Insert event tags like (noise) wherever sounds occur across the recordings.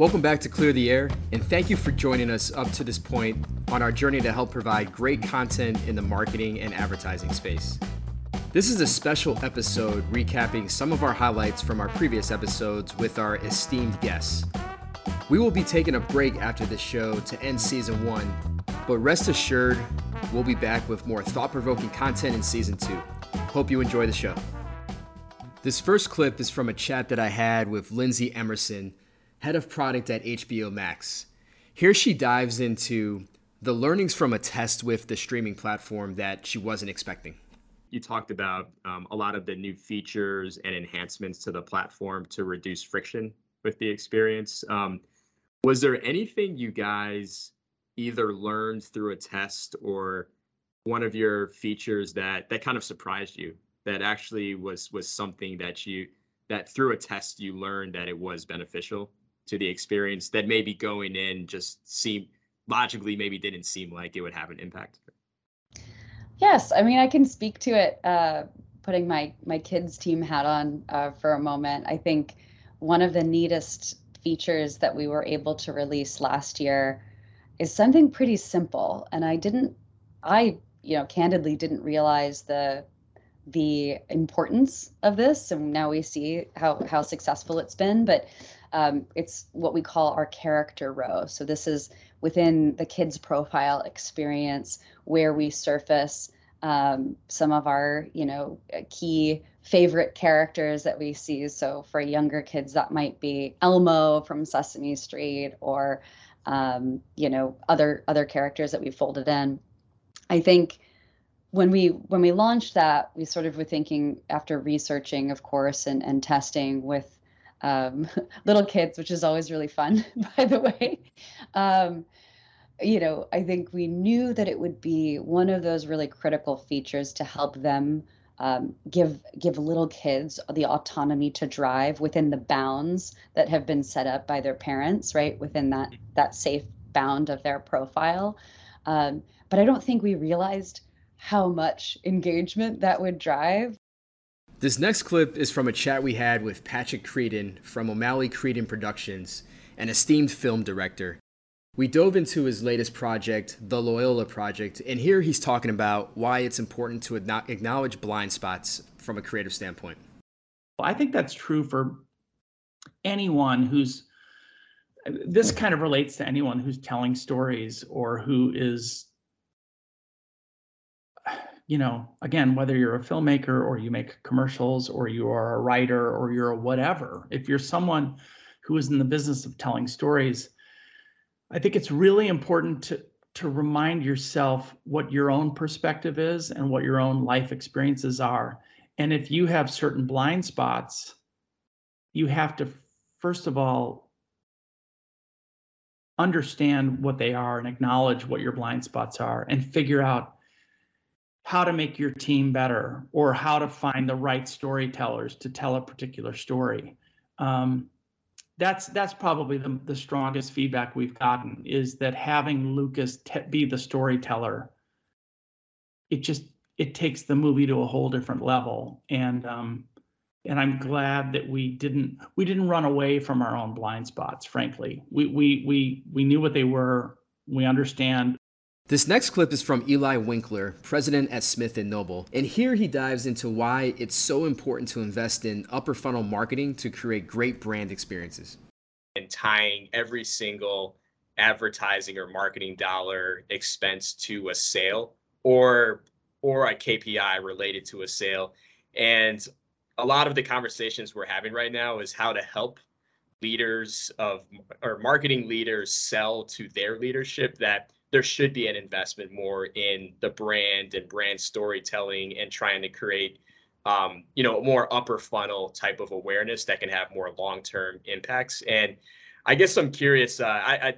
Welcome back to Clear the Air, and thank you for joining us up to this point on our journey to help provide great content in the marketing and advertising space. This is a special episode recapping some of our highlights from our previous episodes with our esteemed guests. We will be taking a break after this show to end season one, but rest assured, we'll be back with more thought provoking content in season two. Hope you enjoy the show. This first clip is from a chat that I had with Lindsay Emerson head of product at HBO Max. Here she dives into the learnings from a test with the streaming platform that she wasn't expecting. You talked about um, a lot of the new features and enhancements to the platform to reduce friction with the experience. Um, was there anything you guys either learned through a test or one of your features that that kind of surprised you that actually was was something that you that through a test you learned that it was beneficial to the experience that maybe going in just seem logically maybe didn't seem like it would have an impact? Yes i mean i can speak to it uh, putting my my kids team hat on uh, for a moment. I think one of the neatest features that we were able to release last year is something pretty simple and i didn't i you know candidly didn't realize the the importance of this and now we see how how successful it's been but um, it's what we call our character row. So this is within the kids profile experience where we surface um, some of our, you know, key favorite characters that we see. So for younger kids, that might be Elmo from Sesame Street or, um, you know, other other characters that we folded in. I think when we when we launched that, we sort of were thinking after researching, of course, and and testing with um, (laughs) little kids, which is always really fun, (laughs) by the way. Um, you know, I think we knew that it would be one of those really critical features to help them um, give give little kids the autonomy to drive within the bounds that have been set up by their parents, right? Within that that safe bound of their profile. Um, but I don't think we realized how much engagement that would drive this next clip is from a chat we had with Patrick Creedon from O'Malley Creedon Productions, an esteemed film director. We dove into his latest project, The Loyola Project, and here he's talking about why it's important to acknowledge blind spots from a creative standpoint. Well, I think that's true for anyone who's this kind of relates to anyone who's telling stories or who is you know, again, whether you're a filmmaker or you make commercials or you are a writer or you're a whatever, if you're someone who is in the business of telling stories, I think it's really important to to remind yourself what your own perspective is and what your own life experiences are. And if you have certain blind spots, you have to first of all understand what they are and acknowledge what your blind spots are and figure out how to make your team better or how to find the right storytellers to tell a particular story. Um, that's that's probably the, the strongest feedback we've gotten is that having Lucas te- be the storyteller, it just it takes the movie to a whole different level. And um, and I'm glad that we didn't we didn't run away from our own blind spots. Frankly, we we we we knew what they were. We understand this next clip is from Eli Winkler, president at Smith & Noble, and here he dives into why it's so important to invest in upper funnel marketing to create great brand experiences. And tying every single advertising or marketing dollar expense to a sale or or a KPI related to a sale. And a lot of the conversations we're having right now is how to help leaders of or marketing leaders sell to their leadership that there should be an investment more in the brand and brand storytelling and trying to create um, you know, a more upper funnel type of awareness that can have more long-term impacts. And I guess I'm curious. Uh, I, I,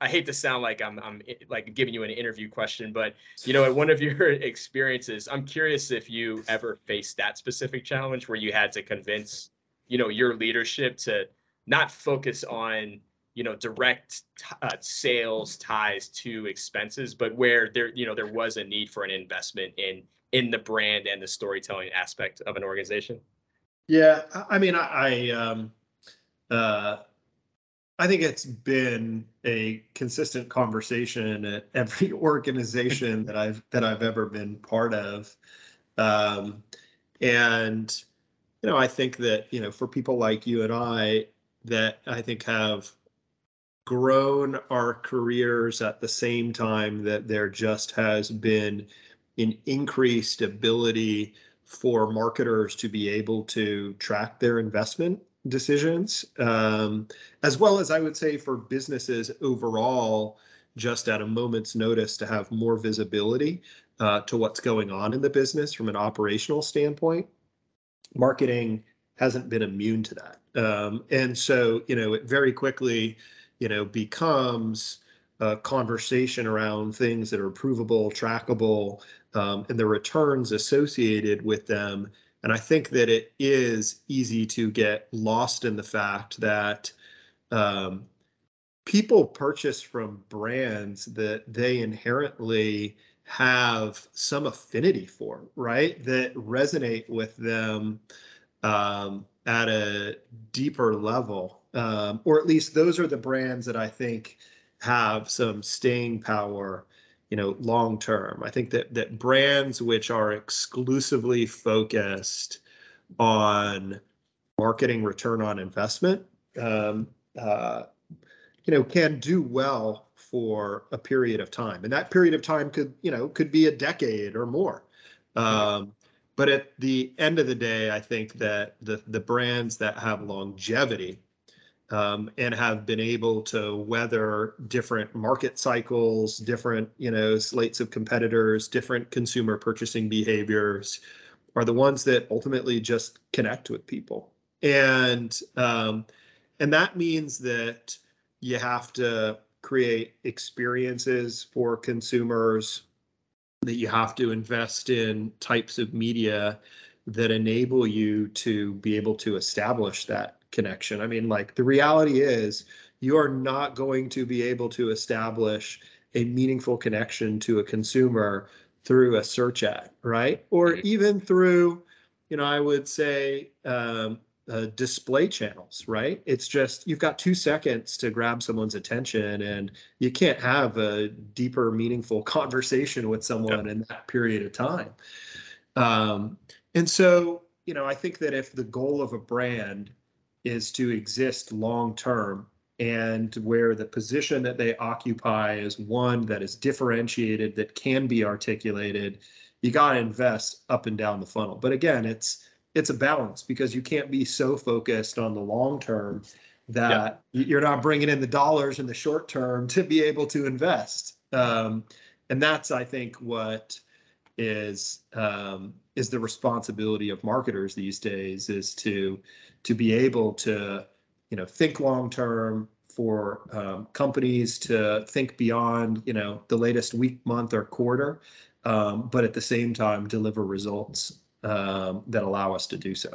I hate to sound like I'm I'm like giving you an interview question, but you know, at one of (laughs) your experiences, I'm curious if you ever faced that specific challenge where you had to convince, you know, your leadership to not focus on you know direct uh, sales ties to expenses but where there you know there was a need for an investment in in the brand and the storytelling aspect of an organization? Yeah i mean i, I um uh I think it's been a consistent conversation at every (laughs) organization that I've that I've ever been part of, um, and you know I think that you know for people like you and I that I think have grown our careers at the same time that there just has been an increased ability for marketers to be able to track their investment decisions, um, as well as I would say for businesses overall, just at a moment's notice to have more visibility uh, to what's going on in the business from an operational standpoint. Marketing hasn't been immune to that. Um, and so, you know, it very quickly, you know, becomes a conversation around things that are provable, trackable, um, and the returns associated with them and I think that it is easy to get lost in the fact that um, people purchase from brands that they inherently have some affinity for, right? That resonate with them um, at a deeper level. Um, or at least those are the brands that I think have some staying power you know long term. I think that that brands which are exclusively focused on marketing return on investment um, uh, you know can do well for a period of time. And that period of time could you know could be a decade or more. Um, but at the end of the day i think that the the brands that have longevity um, and have been able to weather different market cycles, different you know slates of competitors, different consumer purchasing behaviors, are the ones that ultimately just connect with people, and um, and that means that you have to create experiences for consumers that you have to invest in types of media that enable you to be able to establish that connection. I mean, like the reality is you are not going to be able to establish a meaningful connection to a consumer through a search ad, right? Or even through, you know, I would say um, uh, display channels, right? It's just you've got two seconds to grab someone's attention, and you can't have a deeper, meaningful (laughs) conversation with someone in that period of time. Um, and so, you know, I think that if the goal of a brand is to exist long term and where the position that they occupy is one that is differentiated that can be articulated you got to invest up and down the funnel but again it's it's a balance because you can't be so focused on the long term that yeah. you're not bringing in the dollars in the short term to be able to invest um, and that's i think what is um, is the responsibility of marketers these days is to to be able to you know think long term for um, companies to think beyond you know the latest week month or quarter um, but at the same time deliver results um, that allow us to do so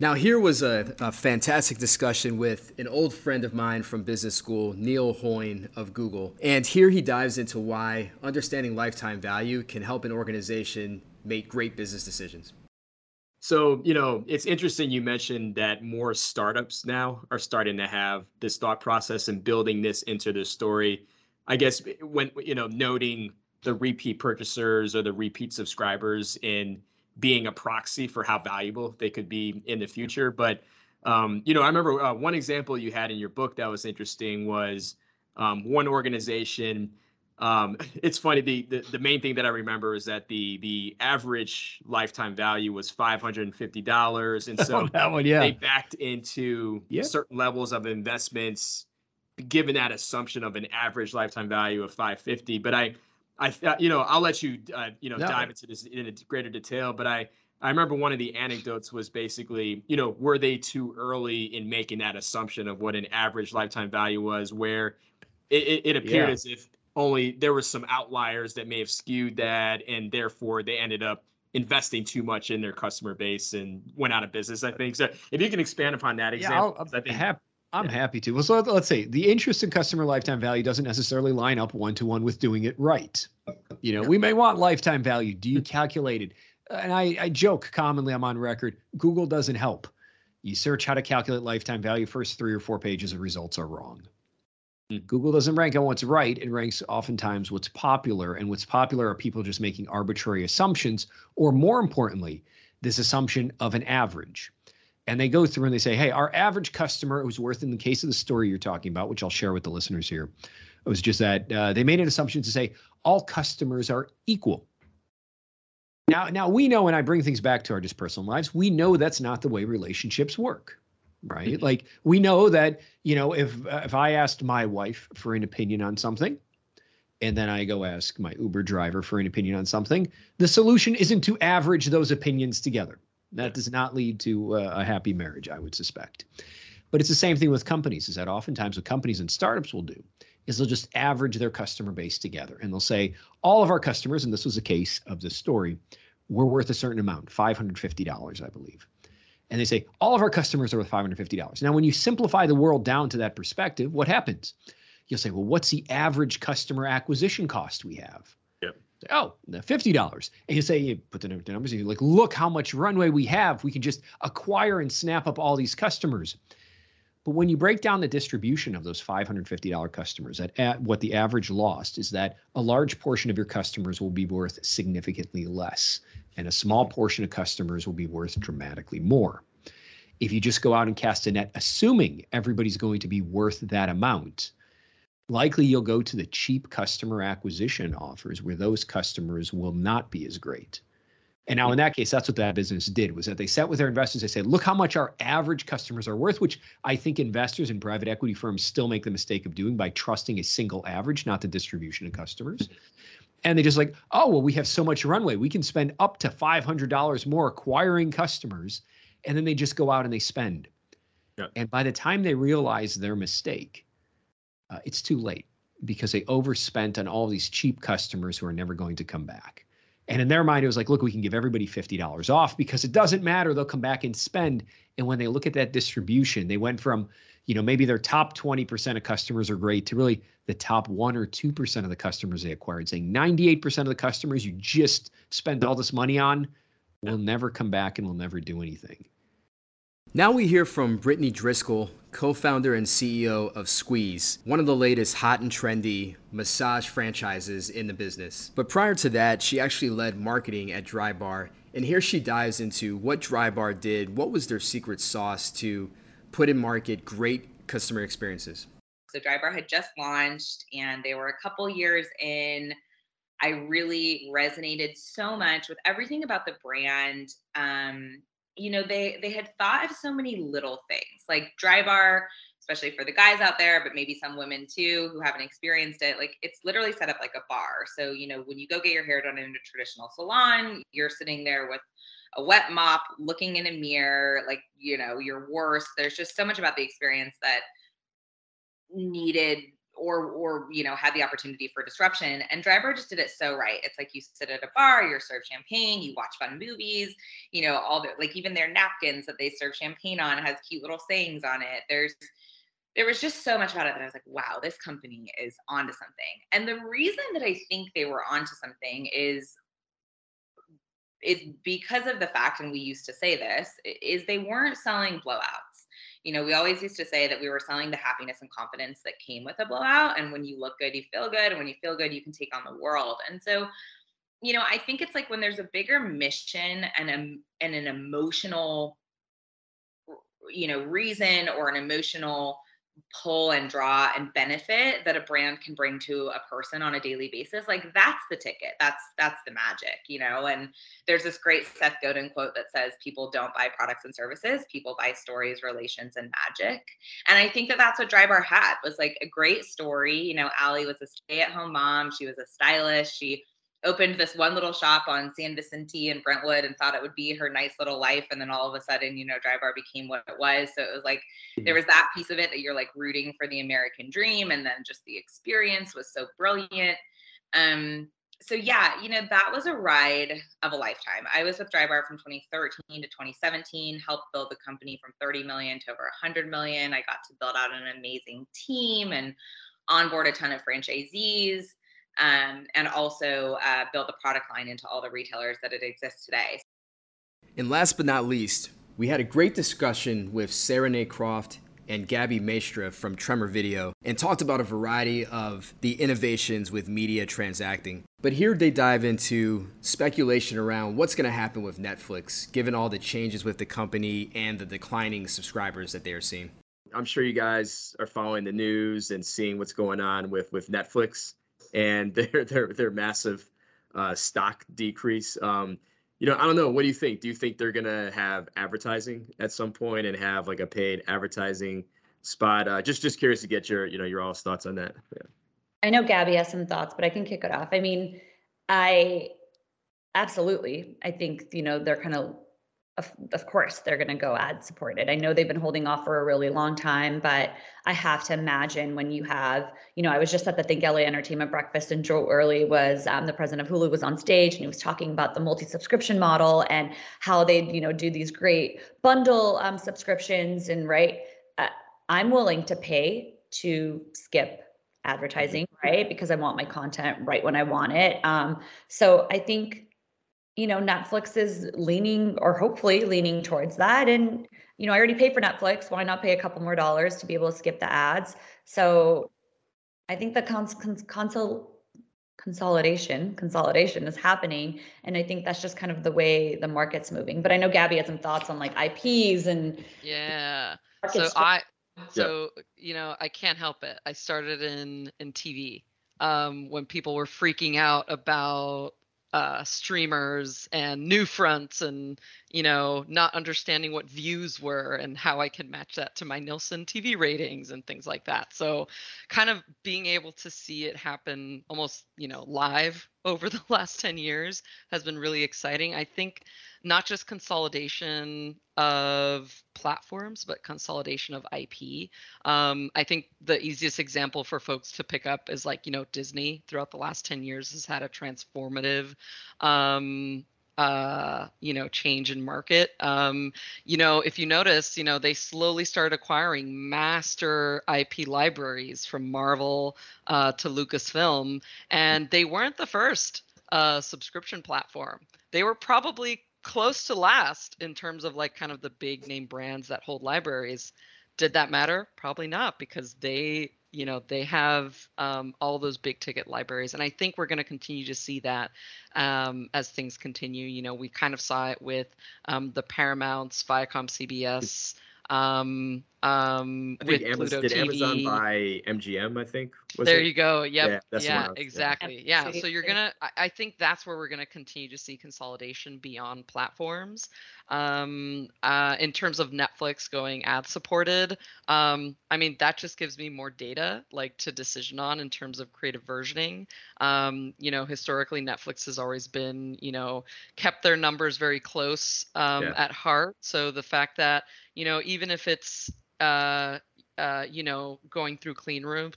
now, here was a, a, fantastic discussion with an old friend of mine from business school, Neil Hoyne of Google. And here he dives into why understanding lifetime value can help an organization make great business decisions. So, you know, it's interesting you mentioned that more startups now are starting to have this thought process and building this into their story. I guess when, you know, noting the repeat purchasers or the repeat subscribers in being a proxy for how valuable they could be in the future. But um, you know, I remember uh, one example you had in your book that was interesting was um, one organization. Um, (laughs) it's funny. The, the the main thing that I remember is that the the average lifetime value was five hundred and fifty dollars, and (laughs) so oh, that one, yeah. they backed into yeah. certain levels of investments, given that assumption of an average lifetime value of five fifty. But I I, you know, I'll let you, uh, you know, no. dive into this in a greater detail. But I, I remember one of the anecdotes was basically, you know, were they too early in making that assumption of what an average lifetime value was, where it, it, it appeared yeah. as if only there were some outliers that may have skewed that, and therefore they ended up investing too much in their customer base and went out of business. I think so. If you can expand upon that example, yeah, I'll, I think. I'm yeah. happy to. Well, so let's say the interest in customer lifetime value doesn't necessarily line up one to one with doing it right. You know, we may want lifetime value. Do you calculate it? And I, I joke commonly, I'm on record, Google doesn't help. You search how to calculate lifetime value, first three or four pages of results are wrong. Hmm. Google doesn't rank on what's right. It ranks oftentimes what's popular. And what's popular are people just making arbitrary assumptions, or more importantly, this assumption of an average. And they go through and they say, hey, our average customer was worth, in the case of the story you're talking about, which I'll share with the listeners here, it was just that uh, they made an assumption to say all customers are equal. Now, now we know, and I bring things back to our just personal lives. We know that's not the way relationships work, right? Mm-hmm. Like we know that you know if uh, if I asked my wife for an opinion on something, and then I go ask my Uber driver for an opinion on something, the solution isn't to average those opinions together. That does not lead to uh, a happy marriage, I would suspect. But it's the same thing with companies. Is that oftentimes what companies and startups will do is they'll just average their customer base together and they'll say all of our customers and this was a case of this story we're worth a certain amount $550 i believe and they say all of our customers are worth $550 now when you simplify the world down to that perspective what happens you'll say well what's the average customer acquisition cost we have. Say, oh $50 and you say you put the numbers and you're like look how much runway we have. We can just acquire and snap up all these customers. But when you break down the distribution of those $550 customers, at, at what the average lost is that a large portion of your customers will be worth significantly less, and a small portion of customers will be worth dramatically more. If you just go out and cast a net, assuming everybody's going to be worth that amount, likely you'll go to the cheap customer acquisition offers where those customers will not be as great. And now hmm. in that case, that's what that business did was that they sat with their investors. They said, look how much our average customers are worth, which I think investors and private equity firms still make the mistake of doing by trusting a single average, not the distribution of customers. Hmm. And they just like, oh, well, we have so much runway. We can spend up to $500 more acquiring customers. And then they just go out and they spend. Yeah. And by the time they realize their mistake, uh, it's too late because they overspent on all these cheap customers who are never going to come back. And in their mind, it was like, look, we can give everybody $50 off because it doesn't matter. They'll come back and spend. And when they look at that distribution, they went from, you know, maybe their top 20% of customers are great to really the top one or 2% of the customers they acquired, saying 98% of the customers you just spend all this money on will never come back and will never do anything. Now we hear from Brittany Driscoll, co founder and CEO of Squeeze, one of the latest hot and trendy massage franchises in the business. But prior to that, she actually led marketing at Drybar. And here she dives into what Drybar did, what was their secret sauce to put in market great customer experiences. So, Drybar had just launched and they were a couple years in. I really resonated so much with everything about the brand. Um, you know they they had thought of so many little things like Drybar, especially for the guys out there but maybe some women too who haven't experienced it. Like it's literally set up like a bar. So you know when you go get your hair done in a traditional salon you're sitting there with a wet mop looking in a mirror like you know your worst there's just so much about the experience that needed or or you know had the opportunity for disruption and Drybar just did it so right. It's like you sit at a bar you're served champagne you watch fun movies you know all the like even their napkins that they serve champagne on has cute little sayings on it. There's there was just so much about it that I was like, wow, this company is onto something. And the reason that I think they were onto something is is because of the fact, and we used to say this, is they weren't selling blowouts you know, we always used to say that we were selling the happiness and confidence that came with a blowout. And when you look good, you feel good. And when you feel good, you can take on the world. And so, you know, I think it's like when there's a bigger mission and a, and an emotional, you know, reason or an emotional pull and draw and benefit that a brand can bring to a person on a daily basis like that's the ticket that's that's the magic you know and there's this great seth godin quote that says people don't buy products and services people buy stories relations and magic. And i think that that's what drybar had was like a great story you know Alli was a stay-at-home mom she was a stylist she opened this one little shop on San Vicente in Brentwood and thought it would be her nice little life. And then all of a sudden, you know, Drybar became what it was. So it was like there mm-hmm. was that piece of it that you're like rooting for the American dream. And then just the experience was so brilliant. Um, so yeah, you know, that was a ride of a lifetime. I was with Drybar from 2013 to 2017, helped build the company from 30 million to over 100 million. I got to build out an amazing team and onboard a ton of franchisees um, and also uh, build the product line into all the retailers that it exists today. And last but not least, We had a great discussion with Sarah Croft and Gabby Maestra from Tremor Video and talked about a variety of the innovations with media transacting. But here they dive into speculation around what's going to happen with Netflix, given all the changes with the company and the declining subscribers that they are seeing. I'm sure you guys are following the news and seeing what's going on with with Netflix and (laughs) their their their massive uh, stock decrease. Um, you know, I don't know. What do you think? Do you think they're gonna have advertising at some point and have like a paid advertising spot? Uh, just just curious to get your you know your all's thoughts on that. Yeah. I know Gabby has some thoughts, but I can kick it off. I mean, I absolutely. I think you know they're kind of of, of course they're going to go ad supported. I know they've been holding off for a really long time, but I have to imagine when you have, you know, I was just at the Think LA Entertainment Breakfast and Joe Earley was um, the president of Hulu was on stage and he was talking about the multi-subscription model and how they, you know, do these great bundle um, subscriptions and right. Uh, I'm willing to pay to skip advertising, right? Because I want my content right when I want it. Um, so I think you know, Netflix is leaning or hopefully leaning towards that. And, you know, I already pay for Netflix. Why not pay a couple more dollars to be able to skip the ads? So I think the cons- cons- console consolidation consolidation is happening and i think that's just kind of the way the market's moving but i know gabby had some thoughts on like ips and yeah so i so you know i can't help it i started in in tv um, when people were freaking out about uh, streamers and new fronts and you know not understanding what views were and how I can match that to my Nielsen TV ratings and things like that. So kind of being able to see it happen almost you know live (laughs) over the last 10 years has been really exciting. I think not just consolidation of platforms, but consolidation of IP. Um, I think the easiest example for folks to pick up is like, you know, Disney throughout the last 10 years has had a transformative um, uh, you know, change in market. Um, you know, if you notice, you know, they slowly started acquiring master IP libraries from Marvel uh, to Lucasfilm, and they weren't the first uh, subscription platform. They were probably close to last in terms of like kind of the big name brands that hold libraries. Did that matter? Probably not because they, you know, they have um, all those big ticket libraries. And I think we're going to continue to see that um, as things continue. You know, we kind of saw it with um, the Paramounts, Viacom CBS. Um, um, I think Amazon, did TV. Amazon buy MGM? I think. there it? you go. Yep. Yeah, yeah exactly. Yeah. yeah. So you're gonna. I, I, think that's where we're gonna continue to see consolidation beyond platforms. Um, uh, in terms of Netflix going ad supported, um, I mean that just gives me more data like to decision on in terms of creative versioning. Um, you know, historically Netflix has always been, you know, kept their numbers very close um, yeah. at heart. So the fact that you know even if it's uh, uh, you know going through clean room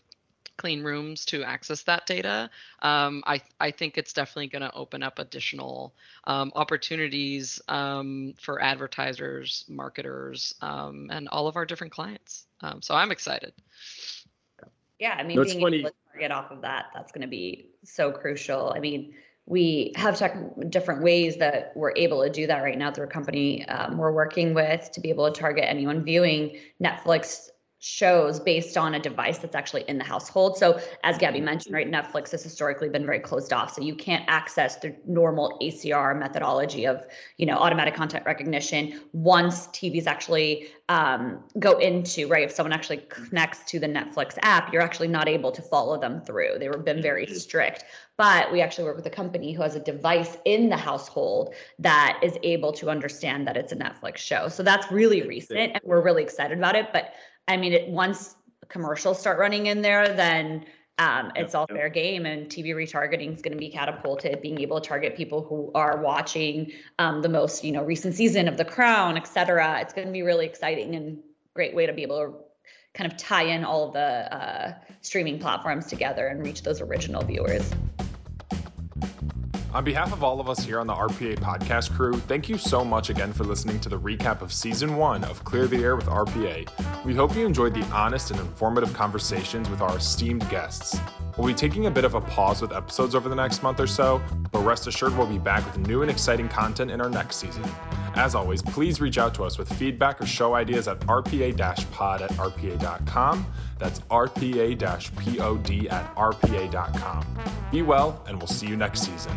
clean rooms to access that data um, I, I think it's definitely going to open up additional um, opportunities um, for advertisers marketers um, and all of our different clients um, so i'm excited yeah i mean no, being funny. able to target off of that that's going to be so crucial i mean we have tech, different ways that we're able to do that right now through a company um, we're working with to be able to target anyone viewing Netflix shows based on a device that's actually in the household. So as Gabby mm-hmm. mentioned, right, Netflix has historically been very closed off. So you can't access the normal ACR methodology of, you know, automatic content recognition once TVs actually um, go into, right, if someone actually connects to the Netflix app, you're actually not able to follow them through. They were been very mm-hmm. strict. But we actually work with a company who has a device in the household that is able to understand that it's a Netflix show. So that's really recent and we're really excited about it. But I mean, it, once commercials start running in there, then um, it's all fair game and TV retargeting is going to be catapulted, being able to target people who are watching um, the most, you know, recent season of The Crown, et cetera. It's going to be really exciting and great way to be able to kind of tie in all of the uh, streaming platforms together and reach those original viewers. On behalf of all of us here on the RPA podcast crew, thank you so much again for listening to the recap of season one of Clear the Air with RPA. We hope you enjoyed the honest and informative conversations with our esteemed guests. We'll be taking a bit of a pause with episodes over the next month or so, but rest assured we'll be back with new and exciting content in our next season. As always, please reach out to us with feedback or show ideas at rpa-pod at rpa.com. That's rpa-pod at rpa.com. Be well, and we'll see you next season.